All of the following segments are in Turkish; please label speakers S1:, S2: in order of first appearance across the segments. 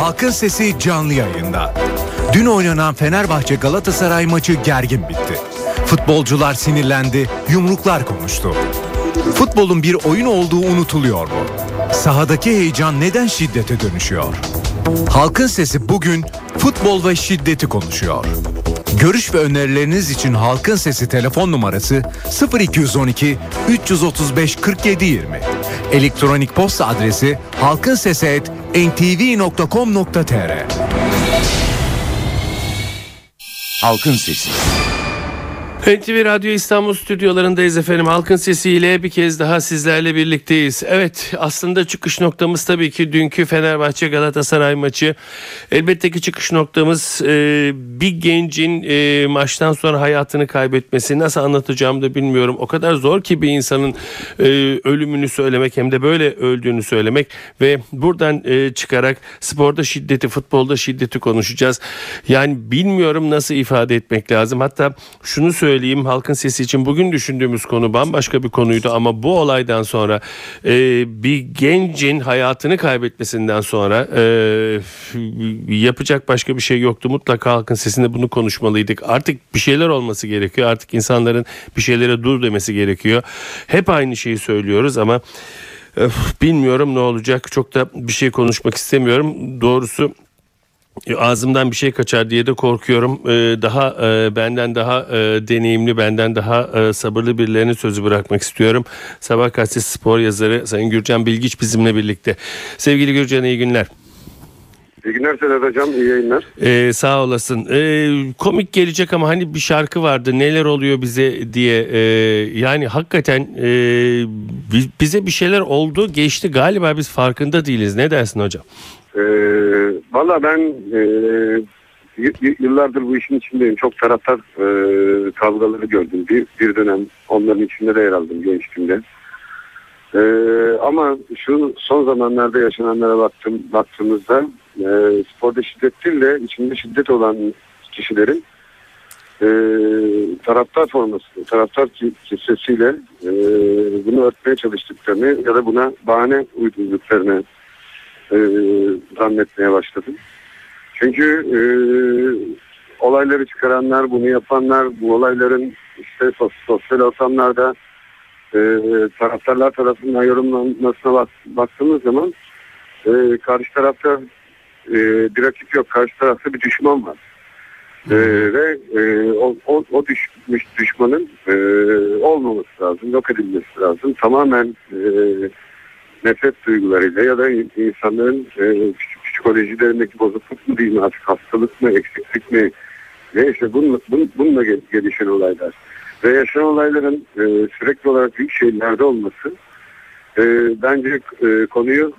S1: Halkın Sesi canlı yayında. Dün oynanan Fenerbahçe Galatasaray maçı gergin bitti. Futbolcular sinirlendi, yumruklar konuştu. Futbolun bir oyun olduğu unutuluyor mu? Sahadaki heyecan neden şiddete dönüşüyor? Halkın Sesi bugün futbol ve şiddeti konuşuyor. Görüş ve önerileriniz için Halkın Sesi telefon numarası 0212 335 47 20. Elektronik posta adresi halkinsesi@ntv.com.tr.
S2: Halkın Sesi.
S3: NTV Radyo İstanbul stüdyolarındayız efendim. Halkın sesiyle bir kez daha sizlerle birlikteyiz. Evet aslında çıkış noktamız tabii ki dünkü Fenerbahçe Galatasaray maçı. Elbette ki çıkış noktamız e, bir gencin e, maçtan sonra hayatını kaybetmesi. Nasıl anlatacağımı da bilmiyorum. O kadar zor ki bir insanın e, ölümünü söylemek hem de böyle öldüğünü söylemek ve buradan e, çıkarak sporda şiddeti, futbolda şiddeti konuşacağız. Yani bilmiyorum nasıl ifade etmek lazım. Hatta şunu söyleyeyim söyleyeyim halkın sesi için bugün düşündüğümüz konu bambaşka bir konuydu ama bu olaydan sonra e, bir gencin hayatını kaybetmesinden sonra e, yapacak başka bir şey yoktu. Mutlaka halkın sesinde bunu konuşmalıydık. Artık bir şeyler olması gerekiyor. Artık insanların bir şeylere dur demesi gerekiyor. Hep aynı şeyi söylüyoruz ama öf, bilmiyorum ne olacak. Çok da bir şey konuşmak istemiyorum. Doğrusu ağzımdan bir şey kaçar diye de korkuyorum. Ee, daha e, benden daha e, deneyimli, benden daha e, sabırlı birilerine sözü bırakmak istiyorum. Sabah gazetesi spor yazarı Sayın Gürcan Bilgiç bizimle birlikte. Sevgili Gürcan iyi günler.
S4: İyi günler Sedat Hocam, iyi yayınlar.
S3: Ee, sağ olasın. Ee, komik gelecek ama hani bir şarkı vardı neler oluyor bize diye. Ee, yani hakikaten e, bize bir şeyler oldu geçti galiba biz farkında değiliz. Ne dersin hocam?
S4: Ee, Valla ben e, yıllardır bu işin içindeyim. Çok taraftar e, kavgaları gördüm. Bir, bir dönem onların içinde de yer aldım gençliğimde. E, ama şu son zamanlarda yaşananlara baktım, baktığımızda e, sporda şiddet değil de içinde şiddet olan kişilerin e, taraftar forması, taraftar kitlesiyle e, bunu örtmeye çalıştıklarını ya da buna bahane uydurduklarını e, zannetmeye başladım. Çünkü e, olayları çıkaranlar, bunu yapanlar, bu olayların işte sos, sosyal ortamlarda e, taraftarlar tarafından yorumlanmasına bak, baktığımız zaman e, karşı tarafta e, bir rakip yok, karşı tarafta bir düşman var. Ee, ve e, o, o, o düşmüş düşmanın e, olmaması lazım, yok edilmesi lazım. Tamamen e, nefret duygularıyla ya da insanların e, psikolojilerindeki bozukluk mu diyeyim artık hastalık mı eksiklik mi neyse bununla, bununla gelişen olaylar. Ve yaşanan olayların e, sürekli olarak büyük şehirlerde olması e, bence e, konuyu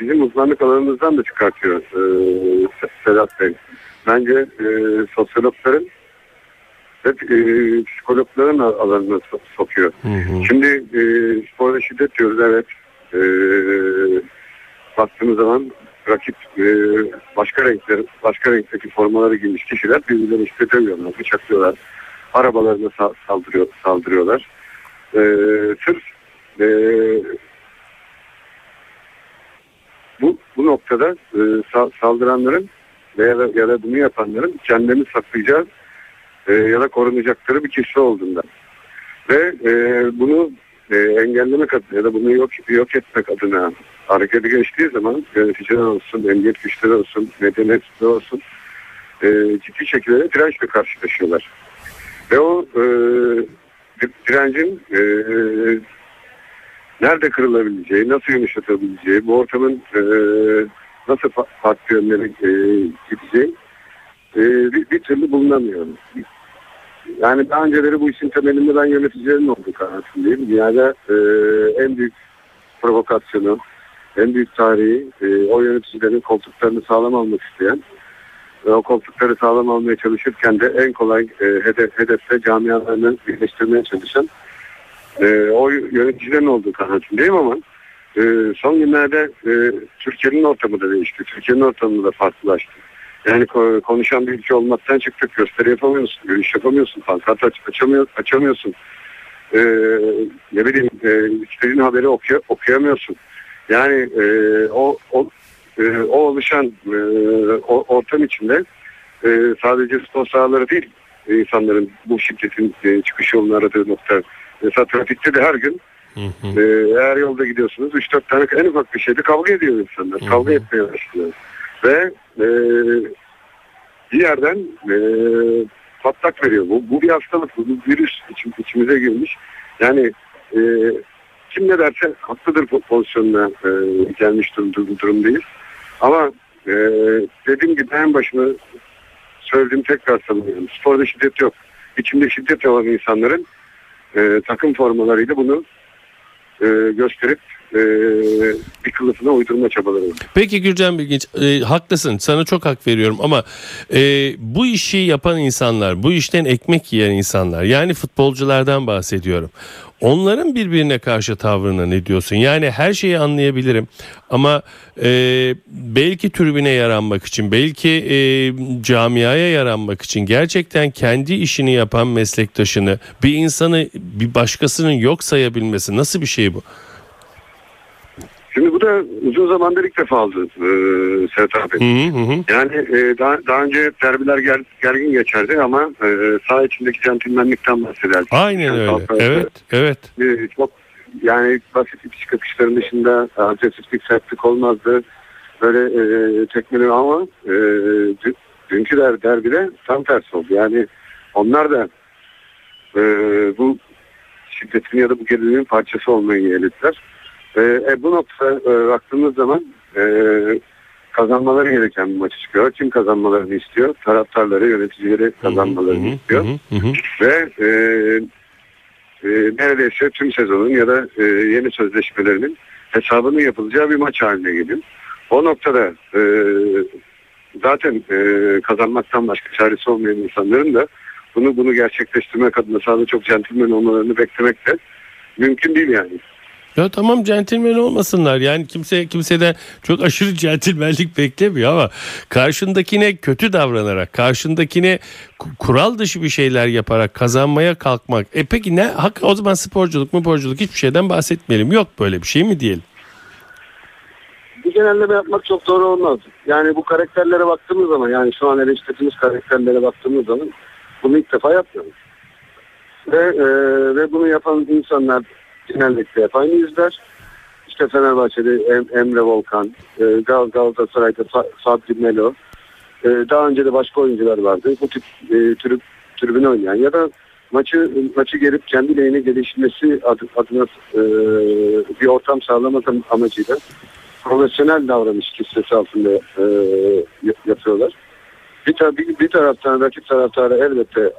S4: bizim uzmanlık alanımızdan da çıkartıyor e, Sedat Bey. Bence e, sosyologların ve e, psikologların alanına sokuyor. Hı hı. Şimdi e, sporda şiddet diyoruz evet e, baktığımız zaman rakip e, başka renkler, başka renkteki formaları giymiş kişiler birbirlerini işte dövüyorlar, bıçaklıyorlar, arabalarına saldırıyor, saldırıyorlar. E, sırf e, bu, bu noktada e, saldıranların veya da, ya da bunu yapanların kendilerini saklayacağı e, ya da korunacakları bir kişi olduğundan. Ve e, bunu e, engellemek adına ya da bunu yok, yok etmek adına harekete geçtiği zaman yöneticiler olsun, emniyet güçleri olsun, medeniyetler olsun e, ciddi şekilde dirençle karşılaşıyorlar. Ve o e, direncin e, nerede kırılabileceği, nasıl yumuşatabileceği, bu ortamın e, nasıl farklı yönlere e, gideceği e, bir, bir türlü bulunamıyor. Yani daha önceleri bu işin temelinde ben yöneticilerin olduğu kanaatindeyim. Dünyada e, en büyük provokasyonu, en büyük tarihi e, o yöneticilerin koltuklarını sağlam almak isteyen ve o koltukları sağlam almaya çalışırken de en kolay e, hedef, hedefte camialarını birleştirmeye çalışan e, o yöneticilerin olduğu kanaatindeyim ama e, son günlerde e, Türkiye'nin ortamı da değişti. Türkiye'nin ortamı da farklılaştı. Yani konuşan bir ülke olmaktan çıktık. Gösteri yapamıyorsun, görüş yapamıyorsun, pankart aç, açamıyor, açamıyorsun. Ee, ne bileyim, e, istediğin haberi okuy okuyamıyorsun. Yani e, o, o e, o oluşan e, o, ortam içinde e, sadece spor sahaları değil insanların bu şiddetin e, çıkış yolunu aradığı nokta. Mesela trafikte de her gün
S3: Hı hı.
S4: e, eğer yolda gidiyorsunuz 3-4 tane en ufak bir şeyde kavga ediyor insanlar.
S3: Hı hı.
S4: Kavga etmeye başlıyor. Ve e, bir yerden e, patlak veriyor. Bu, bu bir hastalık, bu bir virüs içim, içimize girmiş. Yani e, kim ne derse haklıdır po- pozisyonuna e, gelmiş durum, durum, durumdayız. Ama e, dediğim gibi en başına söylediğim tekrar savunuyorum. Sporda şiddet yok. İçinde şiddet olan insanların e, takım formalarıyla bunu e, gösterip e, bir kılıfına uydurma çabaları var.
S3: Peki Gürcan Bilginç e, haklısın sana çok hak veriyorum ama e, bu işi yapan insanlar bu işten ekmek yiyen insanlar yani futbolculardan bahsediyorum. Onların birbirine karşı tavrına ne diyorsun? Yani her şeyi anlayabilirim ama e, belki tribüne yaranmak için belki e, camiaya yaranmak için gerçekten kendi işini yapan meslektaşını bir insanı bir başkasının yok sayabilmesi nasıl bir şey bu?
S4: Şimdi bu da uzun zamandır ilk defa oldu e, Serhat abi.
S3: Hı hı hı.
S4: Yani e, daha, daha önce derbiler ger, gergin geçerdi ama e, saha içindeki centilmenlikten bahsederdik.
S3: Aynen
S4: Yani
S3: öyle. Evet, evet.
S4: e, çok yani basit iç kakışların dışında agresiflik, sertlik olmazdı. Böyle e, tekmeli ama e, dü- dünkü der, derbide tam tersi oldu. Yani onlar da e, bu şiddetin ya da bu gerilimin parçası olmayı yeğlediler. E, e, bu noktada e, baktığımız zaman e, kazanmaları gereken bir maçı çıkıyor. Kim kazanmalarını istiyor? Taraftarları, yöneticileri kazanmalarını istiyor.
S3: Hı hı.
S4: Ve e, e, neredeyse tüm sezonun ya da e, yeni sözleşmelerinin hesabının yapılacağı bir maç haline geliyor. O noktada e, zaten e, kazanmaktan başka çaresi olmayan insanların da bunu bunu gerçekleştirmek adına sahada çok centilmen olmalarını beklemek de mümkün değil yani.
S3: Ya tamam centilmen olmasınlar. Yani kimse kimseden çok aşırı centilmenlik beklemiyor ama karşındakine kötü davranarak, karşındakine ku- kural dışı bir şeyler yaparak kazanmaya kalkmak. E peki ne hak o zaman sporculuk mu sporculuk hiçbir şeyden bahsetmeyelim. Yok böyle bir şey mi diyelim?
S4: Bir genelleme yapmak çok doğru olmaz. Yani bu karakterlere baktığımız zaman yani şu an eleştirdiğimiz karakterlere baktığımız zaman bunu ilk defa yapmıyoruz. Ve, e, ve bunu yapan insanlar genellikle hep aynı yüzler. İşte Fenerbahçe'de em- Emre Volkan, e, Gal Galatasaray'da Sa- Sabri Melo, e, daha önce de başka oyuncular vardı. Bu tip e, trib, tribüne oynayan ya da maçı maçı gelip kendi lehine gelişmesi adı- adına e, bir ortam sağlamak amacıyla profesyonel davranış kistesi altında e, yapıyorlar. Bir, ta- bir, bir taraftan rakip taraftara elbette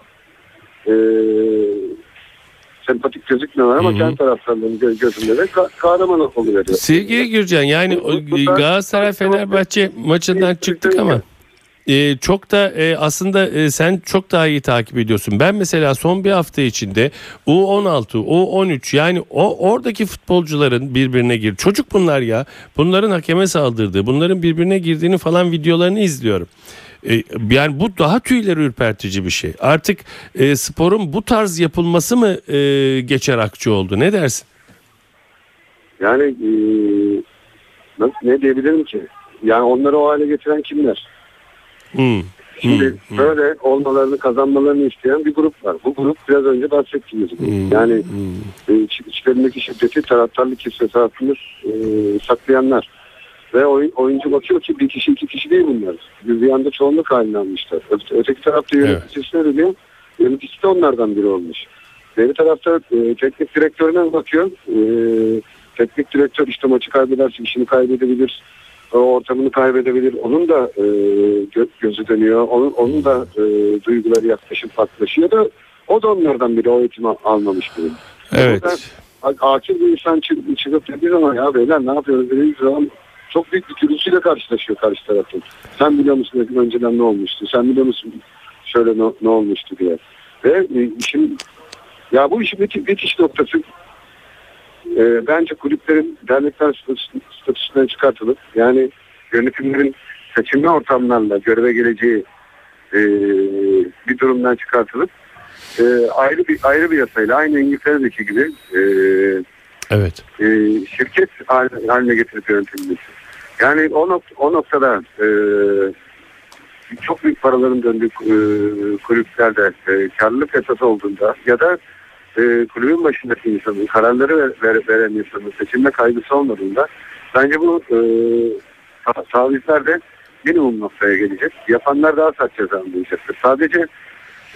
S4: e, sempatik gözükmüyorlar ama kendi taraftarların gö- gözünde de ka- kahraman oluyor.
S3: Sevgili Gürcan yani o
S4: Bu- bu da-
S3: Galatasaray Fenerbahçe maçından çıktık ama e, çok da e, aslında e, sen çok daha iyi takip ediyorsun. Ben mesela son bir hafta içinde U16, U13 yani o oradaki futbolcuların birbirine gir. Çocuk bunlar ya. Bunların hakeme saldırdığı, bunların birbirine girdiğini falan videolarını izliyorum. E, yani bu daha tüyleri ürpertici bir şey. Artık e, sporun bu tarz yapılması mı e, geçer akçe oldu? Ne dersin?
S4: Yani e, nasıl, ne diyebilirim ki? Yani onları o hale getiren kimler?
S3: Hmm.
S4: Şimdi
S3: Hmm,
S4: böyle olmalarını kazanmalarını isteyen bir grup var. Bu grup biraz önce bahsettiğimiz grup.
S3: Hmm,
S4: Yani
S3: hmm.
S4: e, iç- içlerindeki şiddeti taraftarlık hissesi altında e, saklayanlar. Ve oy- oyuncu bakıyor ki bir kişi iki kişi değil bunlar. Bir anda çoğunluk haline almışlar. Öte- Öteki tarafta yöneticisine dönüyor. Yöneticisi de onlardan biri olmuş. Diğer tarafta e, teknik direktörüne bakıyor. E, teknik direktör işte maçı kaybederse işini kaybedebilir. O ortamını kaybedebilir. Onun da e, gö- gözü dönüyor. Onun, onun da e, duyguları yaklaşıp farklılaşıyor da o da onlardan biri o eğitimi almamış biri.
S3: Evet.
S4: Akil bir insan çı- çıkıp dediği zaman ya beyler ne yapıyoruz dediği zaman çok büyük bir gürültüyle karşılaşıyor karşı tarafın. Sen biliyor musun önceden ne olmuştu? Sen biliyor musun şöyle ne, ne olmuştu diye. Ve e, işin ya bu işin bitiş, bitiş noktası e, bence kulüplerin dernekler statüsü- statüsünden çıkartılıp yani yönetimlerin seçimli ortamlarla göreve geleceği e, bir durumdan çıkartılıp e, ayrı bir ayrı bir yasayla aynı İngiltere'deki gibi e,
S3: Evet.
S4: e, şirket haline, haline getirip yönetilmesi. Yani o, nok- o noktada e, çok büyük paraların döndüğü e, kulüplerde e, karlılık esas olduğunda ya da e, kulübün başındaki insanın kararları ver, ver- veren insanın seçilme kaygısı olmadığında bence bu e, sa- savizler de minimum noktaya gelecek. Yapanlar daha saç cezanlayacaktır. Sadece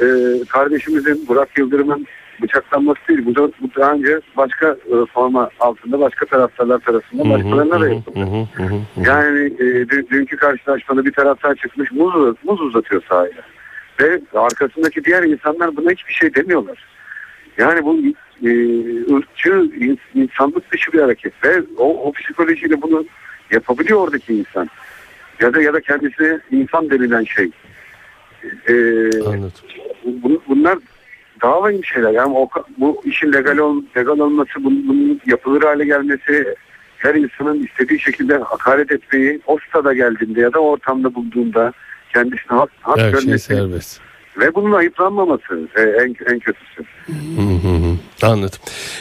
S4: e, kardeşimizin Burak Yıldırım'ın bıçaklanması değil. Bu, da, bu daha önce başka e, forma altında başka taraftarlar tarafından başkalarına da yapıldı. Yani e, dü- dünkü karşılaşmada bir taraftar çıkmış muz, muz uzatıyor sahaya. Ve arkasındaki diğer insanlar buna hiçbir şey demiyorlar. Yani bu e, ırkçı, in- insanlık dışı bir hareket. Ve o, o psikolojiyle bunu yapabiliyor oradaki insan. Ya da ya da kendisine insan denilen şey. E,
S3: Anladım.
S4: bu- bunlar daha vahim şeyler. Yani o, bu işin legal, ol, legal olması, bunun, bunun yapılır hale gelmesi, her insanın istediği şekilde hakaret etmeyi o stada geldiğinde ya da ortamda bulduğunda kendisine hak, hak
S3: Her şey
S4: görmesi
S3: serbest.
S4: ve bunun ayıplanmaması e, en, en kötüsü.
S3: Hı hı hı. Anladım.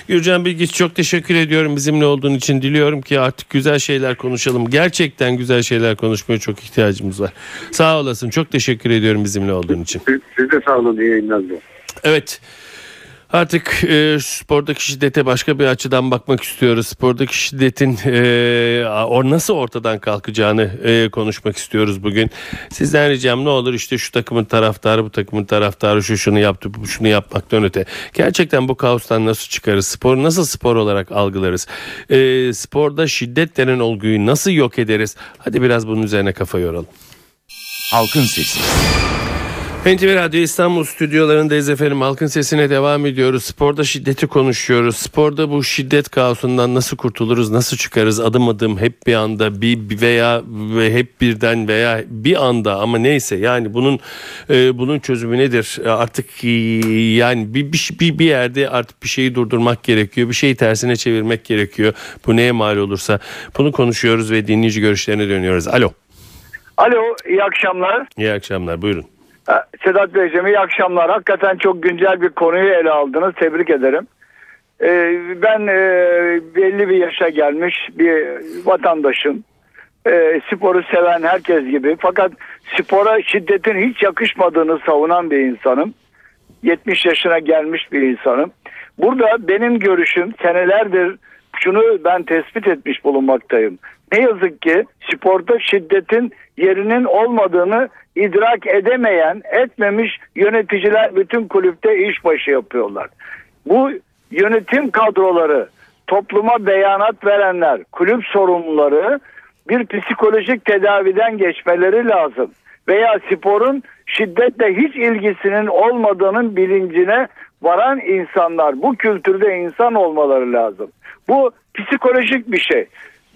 S3: Gürcan Bilgiç çok teşekkür ediyorum bizimle olduğun için. Diliyorum ki artık güzel şeyler konuşalım. Gerçekten güzel şeyler konuşmaya çok ihtiyacımız var. Sağ olasın. Çok teşekkür ediyorum bizimle olduğun için.
S4: Siz, siz de sağ olun iyi yayınlar.
S3: Evet. Artık e, spordaki şiddete başka bir açıdan bakmak istiyoruz. Spordaki şiddetin e, o nasıl ortadan kalkacağını e, konuşmak istiyoruz bugün. Sizden ricam ne olur işte şu takımın taraftarı bu takımın taraftarı şu şunu yaptı bu şunu yapmaktan öte. Gerçekten bu kaostan nasıl çıkarız? Spor nasıl spor olarak algılarız? E, sporda şiddet denen olguyu nasıl yok ederiz? Hadi biraz bunun üzerine kafa yoralım.
S2: Halkın Sesi.
S3: NTV Radyo İstanbul stüdyolarındayız efendim. Halkın sesine devam ediyoruz. Sporda şiddeti konuşuyoruz. Sporda bu şiddet kaosundan nasıl kurtuluruz, nasıl çıkarız adım adım hep bir anda bir veya ve hep birden veya bir anda ama neyse yani bunun e, bunun çözümü nedir? E, Artık e, yani bir, bir bir bir yerde artık bir şeyi durdurmak gerekiyor. Bir şeyi tersine çevirmek gerekiyor. Bu neye mal olursa bunu konuşuyoruz ve dinleyici görüşlerine dönüyoruz. Alo.
S5: Alo, iyi akşamlar.
S3: İyi akşamlar. Buyurun.
S5: Sedat Beyciğim iyi akşamlar. Hakikaten çok güncel bir konuyu ele aldınız. Tebrik ederim. Ee, ben e, belli bir yaşa gelmiş bir vatandaşım. Ee, sporu seven herkes gibi. Fakat spora şiddetin hiç yakışmadığını savunan bir insanım. 70 yaşına gelmiş bir insanım. Burada benim görüşüm senelerdir şunu ben tespit etmiş bulunmaktayım. Ne yazık ki sporda şiddetin yerinin olmadığını idrak edemeyen, etmemiş yöneticiler bütün kulüpte işbaşı yapıyorlar. Bu yönetim kadroları, topluma beyanat verenler, kulüp sorumluları bir psikolojik tedaviden geçmeleri lazım. Veya sporun şiddetle hiç ilgisinin olmadığının bilincine varan insanlar, bu kültürde insan olmaları lazım. Bu psikolojik bir şey.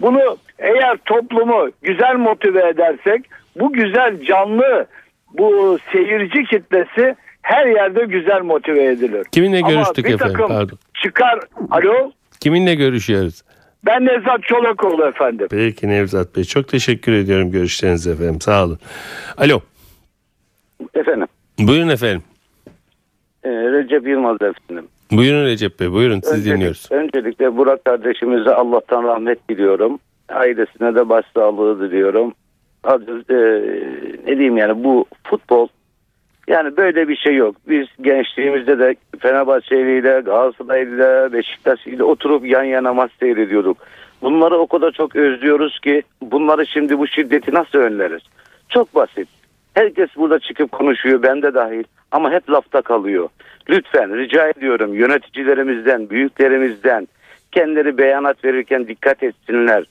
S5: Bunu eğer toplumu güzel motive edersek bu güzel canlı bu seyirci kitlesi her yerde güzel motive edilir.
S3: Kiminle
S5: Ama
S3: görüştük
S5: bir
S3: efendim?
S5: takım
S3: Pardon.
S5: çıkar. Alo
S3: Kiminle görüşüyoruz?
S5: ben Nevzat Çolakoğlu efendim.
S3: Peki Nevzat Bey çok teşekkür ediyorum görüşleriniz efendim sağ olun. Alo
S6: Efendim,
S3: buyurun efendim.
S6: e, Recep Yılmaz efendim.
S3: Buyurun Recep Bey buyurun siz
S6: Öncelik-
S3: dinliyoruz.
S6: Öncelikle Burak kardeşimize Allah'tan rahmet diliyorum. Ailesine de başsağlığı diliyorum. Hadi, e, ne diyeyim yani bu futbol yani böyle bir şey yok. Biz gençliğimizde de Fenerbahçeli'yle, Galatasaray'la, Beşiktaş'ıyla oturup yan yana maç seyrediyorduk. Bunları o kadar çok özlüyoruz ki bunları şimdi bu şiddeti nasıl önleriz? Çok basit. Herkes burada çıkıp konuşuyor ben de dahil ama hep lafta kalıyor. Lütfen rica ediyorum yöneticilerimizden, büyüklerimizden kendileri beyanat verirken dikkat etsinler.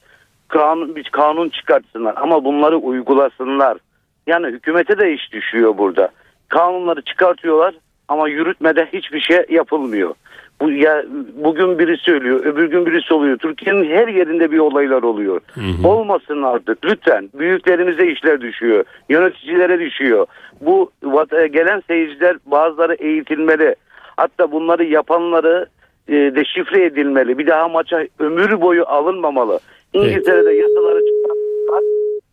S6: Kanun, bir kanun çıkartsınlar ama bunları uygulasınlar. Yani hükümete de iş düşüyor burada. Kanunları çıkartıyorlar ama yürütmede hiçbir şey yapılmıyor. Bu ya bugün biri söylüyor, öbür gün birisi oluyor. Türkiye'nin her yerinde bir olaylar oluyor. Olmasın artık lütfen. Büyüklerimize işler düşüyor. Yöneticilere düşüyor. Bu vat- gelen seyirciler bazıları eğitilmeli. Hatta bunları yapanları e, deşifre edilmeli. Bir daha maça ömür boyu alınmamalı. İngiltere'de yasaları çıkarttılar.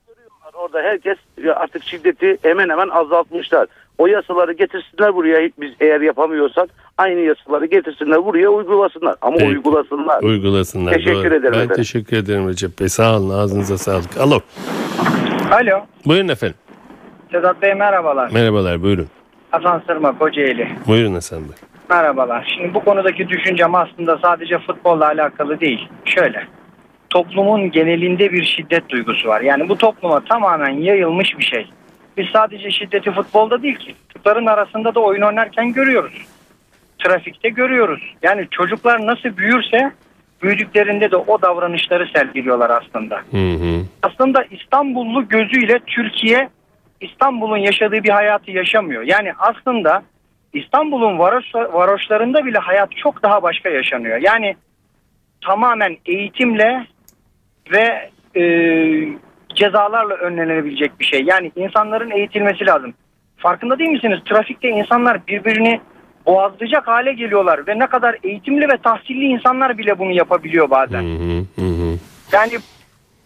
S6: Görüyorlar Orada herkes ya artık şiddeti hemen hemen azaltmışlar. O yasaları getirsinler buraya biz eğer yapamıyorsak aynı yasaları getirsinler buraya uygulasınlar. Ama
S3: Peki.
S6: uygulasınlar.
S3: Uygulasınlar.
S6: Teşekkür
S3: Doğru.
S6: ederim
S3: Ben
S6: efendim.
S3: teşekkür ederim Recep Bey. Sağ olun. Ağzınıza sağlık. Alo.
S7: Alo.
S3: Buyurun efendim.
S7: Sedat Bey merhabalar.
S3: Merhabalar. Buyurun.
S7: Hasan Sırma Kocaeli.
S3: Buyurun Hasan Bey.
S7: Merhabalar. Şimdi bu konudaki düşüncem aslında sadece futbolla alakalı değil. Şöyle. Toplumun genelinde bir şiddet duygusu var. Yani bu topluma tamamen yayılmış bir şey. Biz sadece şiddeti futbolda değil ki. Çocukların arasında da oyun oynarken görüyoruz. Trafikte görüyoruz. Yani çocuklar nasıl büyürse büyüdüklerinde de o davranışları sergiliyorlar aslında.
S3: Hı hı.
S7: aslında İstanbullu gözüyle Türkiye İstanbul'un yaşadığı bir hayatı yaşamıyor. Yani aslında İstanbul'un varoş, varoşlarında bile hayat çok daha başka yaşanıyor. Yani tamamen eğitimle ve e, cezalarla önlenebilecek bir şey. Yani insanların eğitilmesi lazım. Farkında değil misiniz? Trafikte insanlar birbirini boğazlayacak hale geliyorlar ve ne kadar eğitimli ve tahsilli insanlar bile bunu yapabiliyor bazen.
S3: Hı hı. Hı hı.
S7: Yani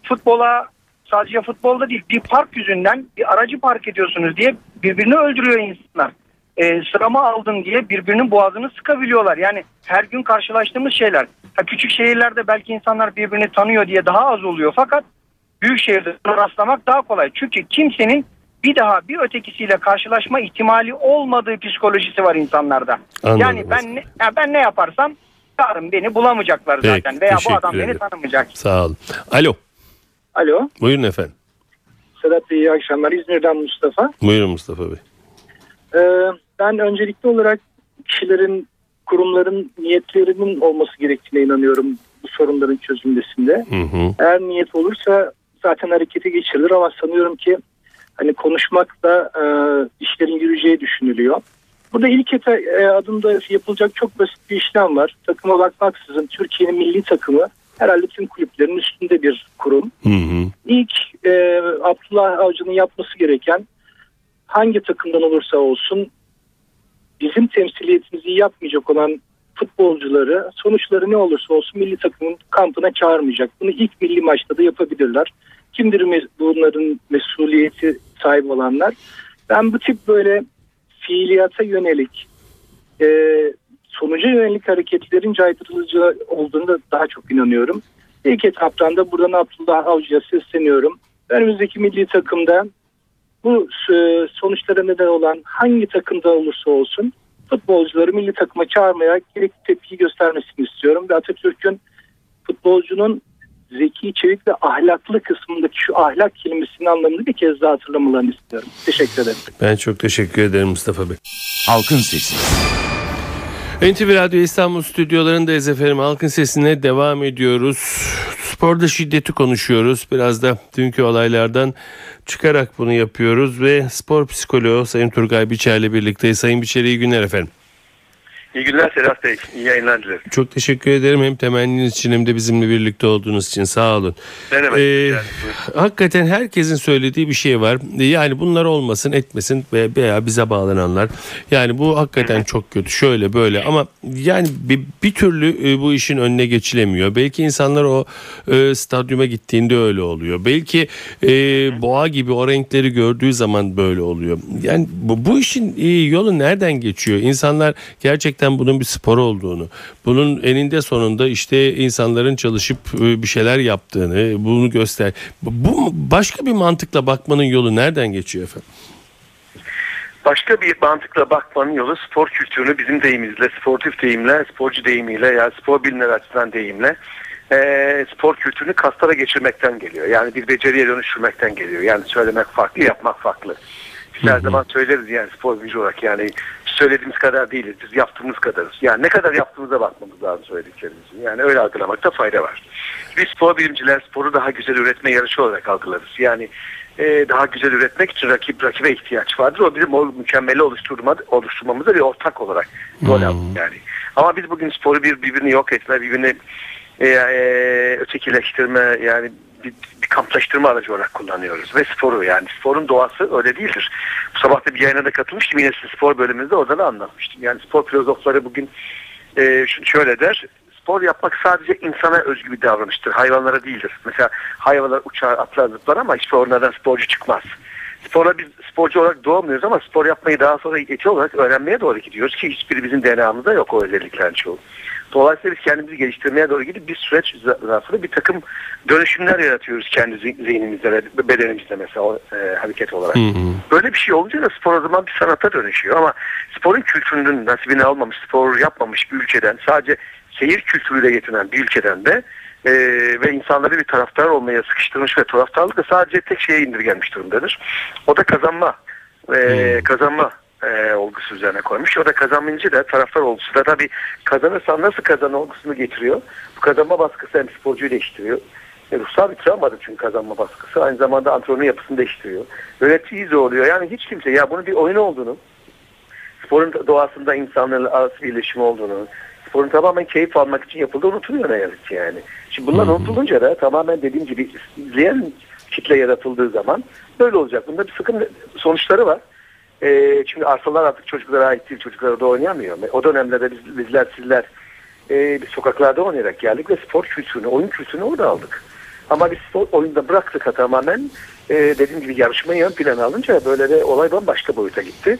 S7: futbola sadece futbolda değil bir park yüzünden bir aracı park ediyorsunuz diye birbirini öldürüyor insanlar. Ee, sıramı aldın diye birbirinin boğazını sıkabiliyorlar. Yani her gün karşılaştığımız şeyler. Ha, küçük şehirlerde belki insanlar birbirini tanıyor diye daha az oluyor fakat büyük şehirde rastlamak daha kolay. Çünkü kimsenin bir daha bir ötekisiyle karşılaşma ihtimali olmadığı psikolojisi var insanlarda.
S3: Anladım.
S7: Yani ben ne, ya ben ne yaparsam yarın beni bulamayacaklar
S3: Peki,
S7: zaten veya bu adam beni tanımayacak.
S3: Sağ olun. Alo.
S8: Alo.
S3: Buyurun efendim.
S8: Sedat Bey iyi akşamlar. İzmir'den Mustafa.
S3: Buyurun Mustafa Bey.
S8: Ee, ben öncelikli olarak kişilerin, kurumların niyetlerinin olması gerektiğine inanıyorum bu sorunların çözülmesinde.
S3: Hı hı.
S8: Eğer niyet olursa zaten harekete geçirilir ama sanıyorum ki hani konuşmak da e, işlerin yürüyeceği düşünülüyor. Burada ilk eta- e, adımda yapılacak çok basit bir işlem var. Takıma bakmaksızın Türkiye'nin milli takımı herhalde tüm kulüplerin üstünde bir kurum.
S3: Hı hı.
S8: İlk e, Abdullah Avcı'nın yapması gereken hangi takımdan olursa olsun bizim temsiliyetimizi yapmayacak olan futbolcuları sonuçları ne olursa olsun milli takımın kampına çağırmayacak. Bunu ilk milli maçta da yapabilirler. Kimdir bunların mesuliyeti sahibi olanlar? Ben bu tip böyle fiiliyata yönelik e, sonuca yönelik hareketlerin caydırıcı olduğunu da daha çok inanıyorum. İlk etaptan da buradan Abdullah Avcı'ya sesleniyorum. Önümüzdeki milli takımda bu e, sonuçlara neden olan hangi takımda olursa olsun futbolcuları milli takıma çağırmaya gerekli tepki göstermesini istiyorum. Ve Atatürk'ün futbolcunun zeki, çevik ve ahlaklı kısmındaki şu ahlak kelimesinin anlamını bir kez daha hatırlamalarını istiyorum. Teşekkür ederim.
S3: Ben çok teşekkür ederim Mustafa Bey.
S2: Halkın Sesi.
S3: NTV Radyo İstanbul stüdyolarındayız efendim. Halkın sesine devam ediyoruz. Sporda şiddeti konuşuyoruz. Biraz da dünkü olaylardan çıkarak bunu yapıyoruz ve spor psikoloğu Sayın Turgay Biçer'le birlikteyiz. Sayın Biçer iyi günler efendim.
S9: İyi günler Sedat Bey. İyi yayınlar dilerim.
S3: Çok teşekkür ederim hem temenniniz için hem de bizimle birlikte olduğunuz için sağ olun.
S9: Ne demek?
S3: Ee,
S9: Yani
S3: hakikaten herkesin söylediği bir şey var. Yani bunlar olmasın etmesin ve veya bize bağlananlar. Yani bu hakikaten çok kötü. Şöyle böyle ama yani bir, bir türlü e, bu işin önüne geçilemiyor. Belki insanlar o e, stadyuma gittiğinde öyle oluyor. Belki e, boğa gibi o renkleri gördüğü zaman böyle oluyor. Yani bu, bu işin e, yolu nereden geçiyor? İnsanlar gerçekten bunun bir spor olduğunu, bunun eninde sonunda işte insanların çalışıp e, bir şeyler yaptığını bunu göster. Bu başka bir mantıkla bakmanın yolu nereden geçiyor efendim?
S9: Başka bir mantıkla bakmanın yolu spor kültürünü bizim deyimimizle, sportif deyimle, sporcu deyimiyle ya spor bilimler açısından deyimle e, spor kültürünü kaslara geçirmekten geliyor. Yani bir beceriye dönüştürmekten geliyor. Yani söylemek farklı, yapmak farklı. Biz her zaman söyleriz yani spor bilgi olarak yani söylediğimiz kadar değiliz. Biz yaptığımız kadarız. Yani ne kadar yaptığımıza bakmamız lazım söylediklerimizin. Yani öyle algılamakta fayda var. Biz spor bilimciler sporu daha güzel üretme yarışı olarak algılarız. Yani e, daha güzel üretmek için rakip rakibe ihtiyaç vardır. O bizim o mükemmeli oluşturma, oluşturmamızda bir ortak olarak rol alır yani. Ama biz bugün sporu bir, birbirini yok etme, birbirini e, e, ötekileştirme yani bir, bir kamplaştırma aracı olarak kullanıyoruz. Ve sporu yani sporun doğası öyle değildir. Bu sabah da bir yayına da katılmıştım yine spor bölümünde orada da anlatmıştım. Yani spor filozofları bugün e, şöyle der spor yapmak sadece insana özgü bir davranıştır. Hayvanlara değildir. Mesela hayvanlar uçar, atlar, zıplar ama hiçbir oradan sporcu çıkmaz. Spora biz sporcu olarak doğmuyoruz ama spor yapmayı daha sonra eti olarak öğrenmeye doğru gidiyoruz ki hiçbiri bizim DNA'mızda yok o özelliklerin çoğu. Dolayısıyla biz kendimizi geliştirmeye doğru gidip bir süreç zarfında bir takım dönüşümler yaratıyoruz kendi zihnimizde ve bedenimizde mesela o, e, hareket olarak.
S3: Hı hı.
S9: Böyle bir şey olunca da spor o zaman bir sanata dönüşüyor ama sporun kültürünün nasibini almamış, spor yapmamış bir ülkeden sadece seyir kültürüyle yetinen bir ülkeden de e, ve insanları bir taraftar olmaya sıkıştırmış ve taraftarlık da sadece tek şeye indirgenmiş durumdadır. O da kazanma. E, Kazanma e, olgusu üzerine koymuş. O da kazanınca da taraftar olgusu da tabii kazanırsan nasıl kazan olgusunu getiriyor. Bu kazanma baskısı hem sporcuyu değiştiriyor. E, ruhsal bir travmadır çünkü kazanma baskısı. Aynı zamanda antrenörün yapısını değiştiriyor. Yöneticiyi zorluyor. Yani hiç kimse ya bunun bir oyun olduğunu, sporun doğasında insanların arası bir iletişim olduğunu, sporun tamamen keyif almak için yapıldığı unutuluyor ne yazık ki yani. Şimdi bunlar unutulunca da tamamen dediğim gibi izleyen kitle yaratıldığı zaman böyle olacak. Bunda bir sıkıntı sonuçları var. Ee, çünkü arsalar artık çocuklara ait değil, çocuklara da oynayamıyor. O dönemlerde biz, bizler, sizler e, biz sokaklarda oynayarak geldik ve spor kültürünü, oyun kültürünü orada aldık. Ama biz spor oyunda bıraktık ha tamamen. E, dediğim gibi yarışmayı ön plana alınca böyle de olay bambaşka boyuta gitti.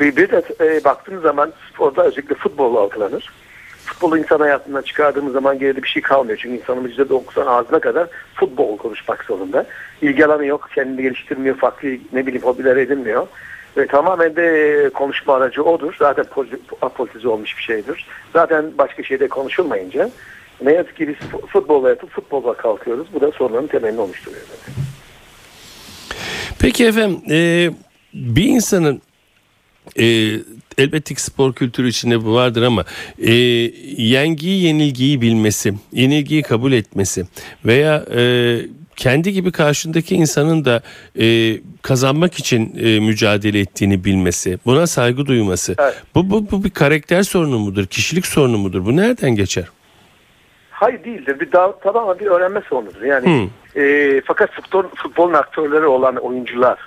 S9: Bir, bir de e, baktığınız zaman sporda özellikle futbol algılanır. Futbolu insan hayatından çıkardığımız zaman geride bir şey kalmıyor. Çünkü insanımız %90 ağzına kadar futbol konuşmak zorunda. İlgi yok, kendini geliştirmiyor, farklı ne bileyim hobiler edinmiyor. Ve tamamen de konuşma aracı odur. Zaten apolitize olmuş bir şeydir. Zaten başka şeyde konuşulmayınca ne yazık ki biz futbolla yatıp futbolla kalkıyoruz. Bu da sorunların temelini oluşturuyor.
S3: Peki efendim e, bir insanın e, elbette ki spor kültürü içinde bu vardır ama e, yengiyi yenilgiyi bilmesi, yenilgiyi kabul etmesi veya e, kendi gibi karşındaki insanın da e, kazanmak için e, mücadele ettiğini bilmesi, buna saygı duyması. Evet. Bu, bu, bu bir karakter sorunu mudur, kişilik sorunu mudur? Bu nereden geçer?
S9: Hayır değildir. Bir daha tamamen bir öğrenme sorunudur. Yani e, fakat futbol, futbolun aktörleri olan oyuncular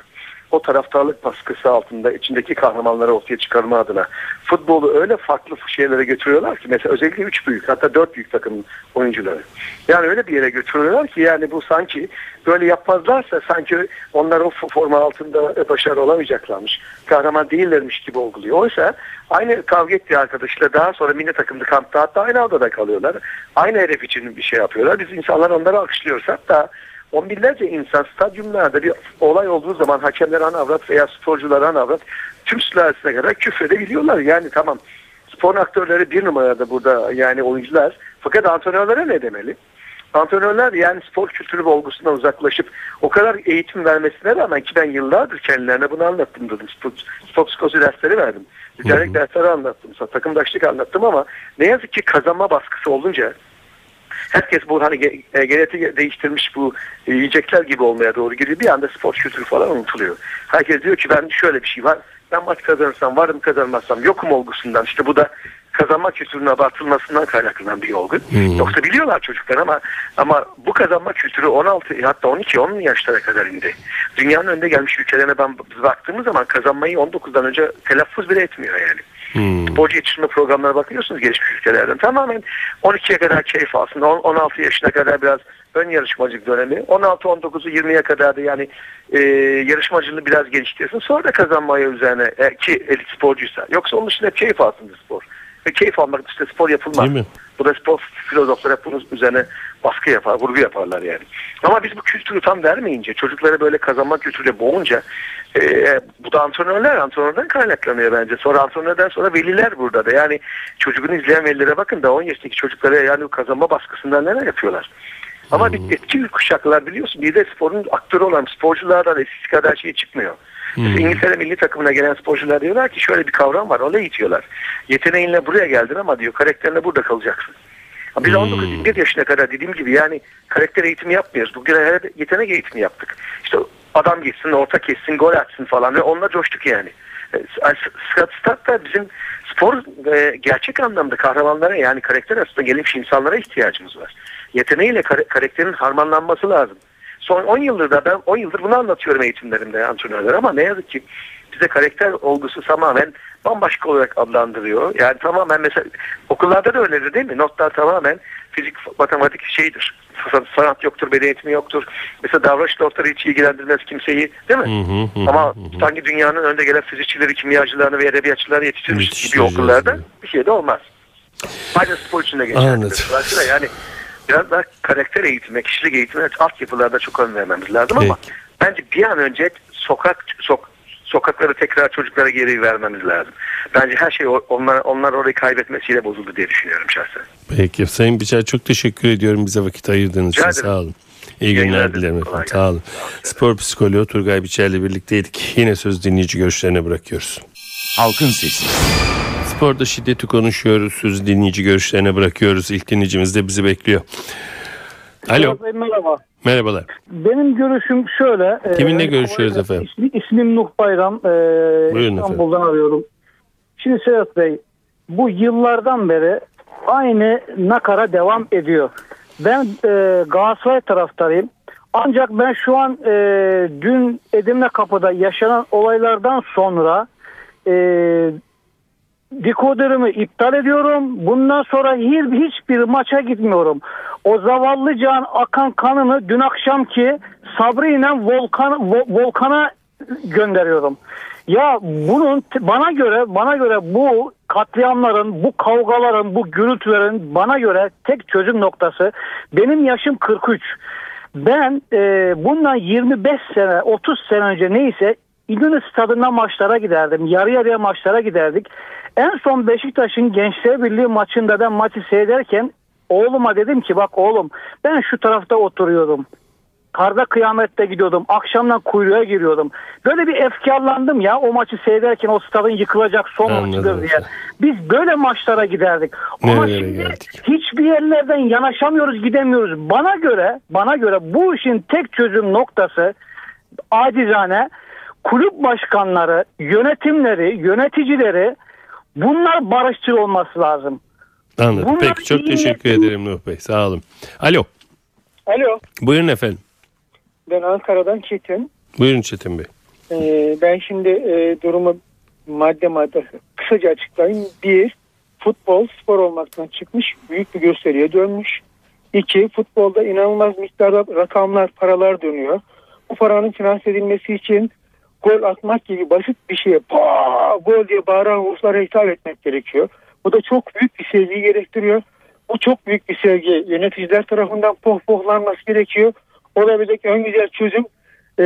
S9: o taraftarlık baskısı altında içindeki kahramanları ortaya çıkarma adına futbolu öyle farklı şeylere götürüyorlar ki mesela özellikle üç büyük hatta dört büyük takım oyuncuları. Yani öyle bir yere götürüyorlar ki yani bu sanki böyle yapmazlarsa sanki onlar o forma altında başarı olamayacaklarmış. Kahraman değillermiş gibi olguluyor. Oysa aynı kavga ettiği arkadaşıyla daha sonra milli takımda kampta hatta aynı odada kalıyorlar. Aynı hedef için bir şey yapıyorlar. Biz insanlar onları alkışlıyoruz. Hatta on binlerce insan stadyumlarda bir olay olduğu zaman hakemler ana avrat veya sporcular ana avrat tüm sülalesine kadar küfredebiliyorlar. Yani tamam spor aktörleri bir numarada burada yani oyuncular fakat antrenörlere ne demeli? Antrenörler yani spor kültürü ve olgusundan uzaklaşıp o kadar eğitim vermesine rağmen ki ben yıllardır kendilerine bunu anlattım dedim. Spor, spor psikoloji dersleri verdim. Ticaret dersleri anlattım. Takımdaşlık anlattım ama ne yazık ki kazanma baskısı olunca herkes bu hani e, geneti değiştirmiş bu yiyecekler gibi olmaya doğru gidiyor. Bir anda spor kültürü falan unutuluyor. Herkes diyor ki ben şöyle bir şey var. Ben maç kazanırsam varım kazanmazsam yokum olgusundan. İşte bu da kazanma kültürünün abartılmasından kaynaklanan bir olgu. Hmm. Yoksa biliyorlar çocuklar ama ama bu kazanma kültürü 16 hatta 12 10 yaşlara kadar indi. Dünyanın önde gelmiş ülkelerine ben baktığımız zaman kazanmayı 19'dan önce telaffuz bile etmiyor yani. Hmm. Sporcu yetiştirme programlarına bakıyorsunuz gelişmiş ülkelerden. Tamamen 12'ye kadar keyif alsın. 16 yaşına kadar biraz ön yarışmacılık dönemi. 16-19'u 20'ye kadar da yani e, yarışmacılığı biraz geliştirsin. Sonra da kazanmaya üzerine e, ki elit sporcuysa. Yoksa onun dışında hep keyif alsın spor. Ve keyif almak işte spor yapılmaz. Bu da spor filozofları hep bunun üzerine baskı yapar, vurgu yaparlar yani. Ama biz bu kültürü tam vermeyince, çocuklara böyle kazanma kültürüyle boğunca e, bu da antrenörler, antrenörden kaynaklanıyor bence. Sonra antrenörden sonra veliler burada da. Yani çocuğunu izleyen velilere bakın da 10 yaşındaki çocuklara yani kazanma baskısından neler yapıyorlar. Ama bir etki kuşaklar biliyorsun bir de sporun aktörü olan sporculardan eskisi kadar şey çıkmıyor. Hmm. İngiltere milli takımına gelen sporcular diyorlar ki şöyle bir kavram var. Ona itiyorlar. Yeteneğinle buraya geldin ama diyor karakterinle burada kalacaksın. Biz hmm. 19-21 yaşına kadar dediğim gibi yani karakter eğitimi yapmıyoruz. Bugün her yetenek eğitimi yaptık. İşte adam gitsin, orta kessin, gol atsın falan ve onunla coştuk yani. E, Statta bizim spor e, gerçek anlamda kahramanlara yani karakter aslında gelmiş insanlara ihtiyacımız var. Yeteneğiyle karakterin harmanlanması lazım. Son 10 yıldır da ben 10 yıldır bunu anlatıyorum eğitimlerimde antrenörler ama ne yazık ki bize karakter olgusu tamamen bambaşka olarak adlandırıyor. Yani tamamen mesela okullarda da öyledir değil mi? Notlar tamamen fizik, matematik şeydir. Sanat yoktur, beden eğitimi yoktur. Mesela davranış notları hiç ilgilendirmez kimseyi değil mi?
S3: Hı hı hı,
S9: Ama
S3: hı
S9: sanki dünyanın önde gelen fizikçileri, kimyacılarını ve edebiyatçıları yetiştirmiş gibi okullarda bir şey de olmaz. Aynı spor için de geçerli.
S3: Anladım.
S9: Dolayısıyla yani biraz daha karakter eğitimi, kişilik eğitimi altyapılarda çok ön vermemiz lazım ama
S3: Peki.
S9: bence bir an önce sokak sok, sokakları tekrar çocuklara geri vermemiz lazım. Bence her şey onlar onlar orayı kaybetmesiyle bozuldu diye düşünüyorum şahsen.
S3: Peki Sayın Biçer çok teşekkür ediyorum bize vakit ayırdığınız için sağ olun. İyi günler
S9: dilerim.
S3: dilerim
S9: Kolay
S3: efendim. Sağ olun. Spor psikoloğu Turgay Biçer'le birlikteydik. Yine söz dinleyici görüşlerine bırakıyoruz.
S2: Halkın Sesi.
S3: Sporda şiddeti konuşuyoruz. Söz dinleyici görüşlerine bırakıyoruz. İlk dinleyicimiz de bizi bekliyor. Alo.
S10: Merhaba.
S3: Merhabalar.
S10: Benim görüşüm şöyle. e,
S3: Kiminle
S10: ben
S3: görüşüyoruz efendim?
S10: İsmi, ismim Nuh Bayram. E,
S3: Buyurun
S10: İstanbul'dan arıyorum. Şimdi Sedat Bey bu yıllardan beri aynı nakara devam ediyor. Ben e, Galatasaray taraftarıyım. Ancak ben şu an e, dün Edirne Kapı'da yaşanan olaylardan sonra e, dekoderimi iptal ediyorum. Bundan sonra hiç, hiçbir maça gitmiyorum. O zavallı can akan kanını dün akşamki Sabri ile Volkan, Vo- Volkan'a gönderiyorum. Ya bunun bana göre bana göre bu katliamların, bu kavgaların, bu gürültülerin bana göre tek çözüm noktası benim yaşım 43. Ben e, bundan 25 sene 30 sene önce neyse İnönü stadına maçlara giderdim. Yarı yarıya maçlara giderdik. En son Beşiktaş'ın Gençler Birliği maçında ben maçı seyrederken oğluma dedim ki bak oğlum ben şu tarafta oturuyordum. Karda kıyamette gidiyordum. Akşamdan kuyruğa giriyordum. Böyle bir efkarlandım ya o maçı seyrederken o stadın yıkılacak son
S3: Anladım
S10: maçıdır diye. Biz böyle maçlara giderdik. Ama şimdi
S3: geldik?
S10: hiçbir yerlerden yanaşamıyoruz, gidemiyoruz. Bana göre, bana göre bu işin tek çözüm noktası acizane kulüp başkanları, yönetimleri, yöneticileri bunlar barışçıl olması lazım.
S3: Anladım.
S10: Bunlar
S3: Peki çok teşekkür
S10: niyetli-
S3: ederim Nuh Bey. Sağ olun. Alo.
S11: Alo,
S3: Buyurun efendim.
S11: ben Ankara'dan Çetin.
S3: Buyurun Çetin Bey.
S11: Ee, ben şimdi e, durumu madde madde kısaca açıklayayım. Bir, futbol spor olmaktan çıkmış, büyük bir gösteriye dönmüş. İki, futbolda inanılmaz miktarda rakamlar, paralar dönüyor. Bu paranın finanse edilmesi için gol atmak gibi basit bir şeye "Paa!" gol diye bağıran Ruslara hitap etmek gerekiyor. Bu da çok büyük bir sevgi gerektiriyor. Bu çok büyük bir sevgi. Yöneticiler tarafından pohpohlanması gerekiyor. Olabilecek en güzel çözüm e,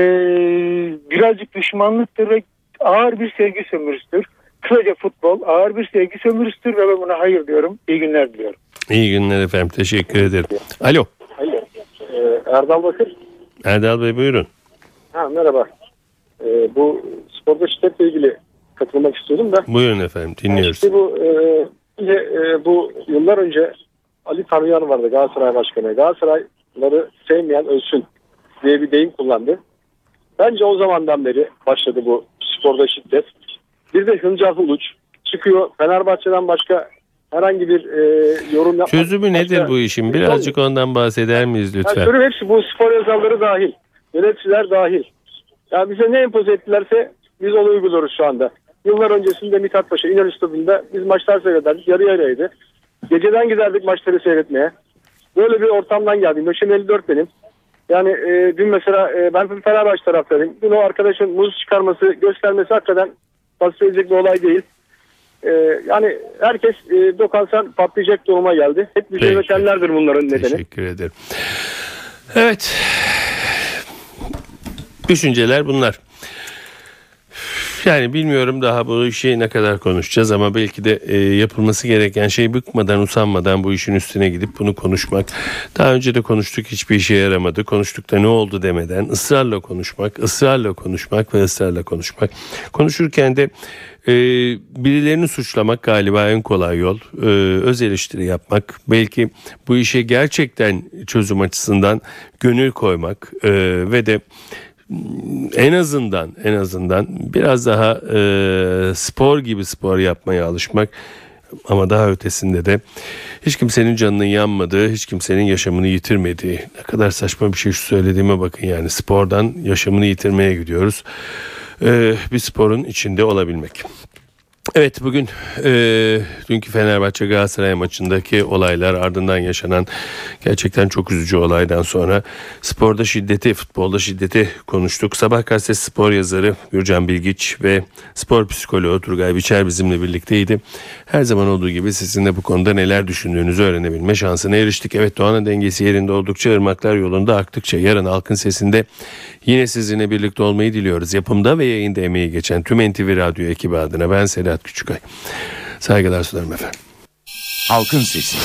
S11: birazcık düşmanlıktır ve ağır bir sevgi sömürüsüdür. Kısaca futbol ağır bir sevgi sömürüsüdür ve ben buna hayır diyorum. İyi günler diliyorum.
S3: İyi günler efendim. Teşekkür ederim. Alo.
S12: Hayır. Ee, Erdal Bakır.
S3: Erdal Bey buyurun.
S12: Ha, merhaba. Ee, bu sporda şiddetle ilgili katılmak istiyordum da.
S3: Buyurun efendim. Dinliyoruz.
S12: İşte bu e, e, bu yıllar önce Ali Tanrıyan vardı Galatasaray Başkanı. Galatasarayları sevmeyen ölsün diye bir deyim kullandı. Bence o zamandan beri başladı bu sporda şiddet. Bir de Hıncah Uluç çıkıyor Fenerbahçe'den başka herhangi bir e, yorum yapmak.
S3: Çözümü nedir
S12: başka-
S3: bu işin? Birazcık ondan bahseder miyiz
S12: Yani
S3: lütfen?
S12: görüyorum hepsi bu spor yazarları dahil. Yöneticiler dahil. Ya bize ne empoze ettilerse biz onu uyguluyoruz şu anda. Yıllar öncesinde Mithat Paşa İnönü Stadı'nda biz maçlar seyrederdik. Yarı yarıyaydı. Geceden giderdik maçları seyretmeye. Böyle bir ortamdan geldim. Yaşım 54 benim. Yani e, dün mesela e, ben Fenerbahçe taraftarıyım. Dün o arkadaşın muz çıkarması, göstermesi hakikaten tasvir edilecek bir olay değil. E, yani herkes e, dokansan patlayacak duruma geldi. Hep
S3: Peki.
S12: mücadelekenlerdir bunların nedeni.
S3: Teşekkür ederim. Evet. Düşünceler bunlar. Yani bilmiyorum daha bu işi ne kadar konuşacağız ama belki de e, yapılması gereken şey bıkmadan usanmadan bu işin üstüne gidip bunu konuşmak. Daha önce de konuştuk hiçbir işe yaramadı. Konuştuk da ne oldu demeden ısrarla konuşmak, ısrarla konuşmak ve ısrarla konuşmak. Konuşurken de e, birilerini suçlamak galiba en kolay yol. E, öz eleştiri yapmak, belki bu işe gerçekten çözüm açısından gönül koymak e, ve de en azından en azından biraz daha e, spor gibi spor yapmaya alışmak ama daha ötesinde de hiç kimsenin canının yanmadığı, hiç kimsenin yaşamını yitirmediği ne kadar saçma bir şey şu söylediğime bakın yani spordan yaşamını yitirmeye gidiyoruz. E, bir sporun içinde olabilmek. Evet bugün e, dünkü Fenerbahçe Galatasaray maçındaki olaylar ardından yaşanan gerçekten çok üzücü olaydan sonra sporda şiddeti, futbolda şiddeti konuştuk. Sabah gazetesi spor yazarı Gürcan Bilgiç ve spor psikoloğu Turgay Biçer bizimle birlikteydi. Her zaman olduğu gibi sizin de bu konuda neler düşündüğünüzü öğrenebilme şansına eriştik. Evet Doğan'ın dengesi yerinde oldukça ırmaklar yolunda aktıkça yarın halkın sesinde yine sizinle birlikte olmayı diliyoruz. Yapımda ve yayında emeği geçen tüm NTV Radyo ekibi adına ben Sedat Küçükay. Saygılar sunarım efendim.
S2: Halkın Sesi.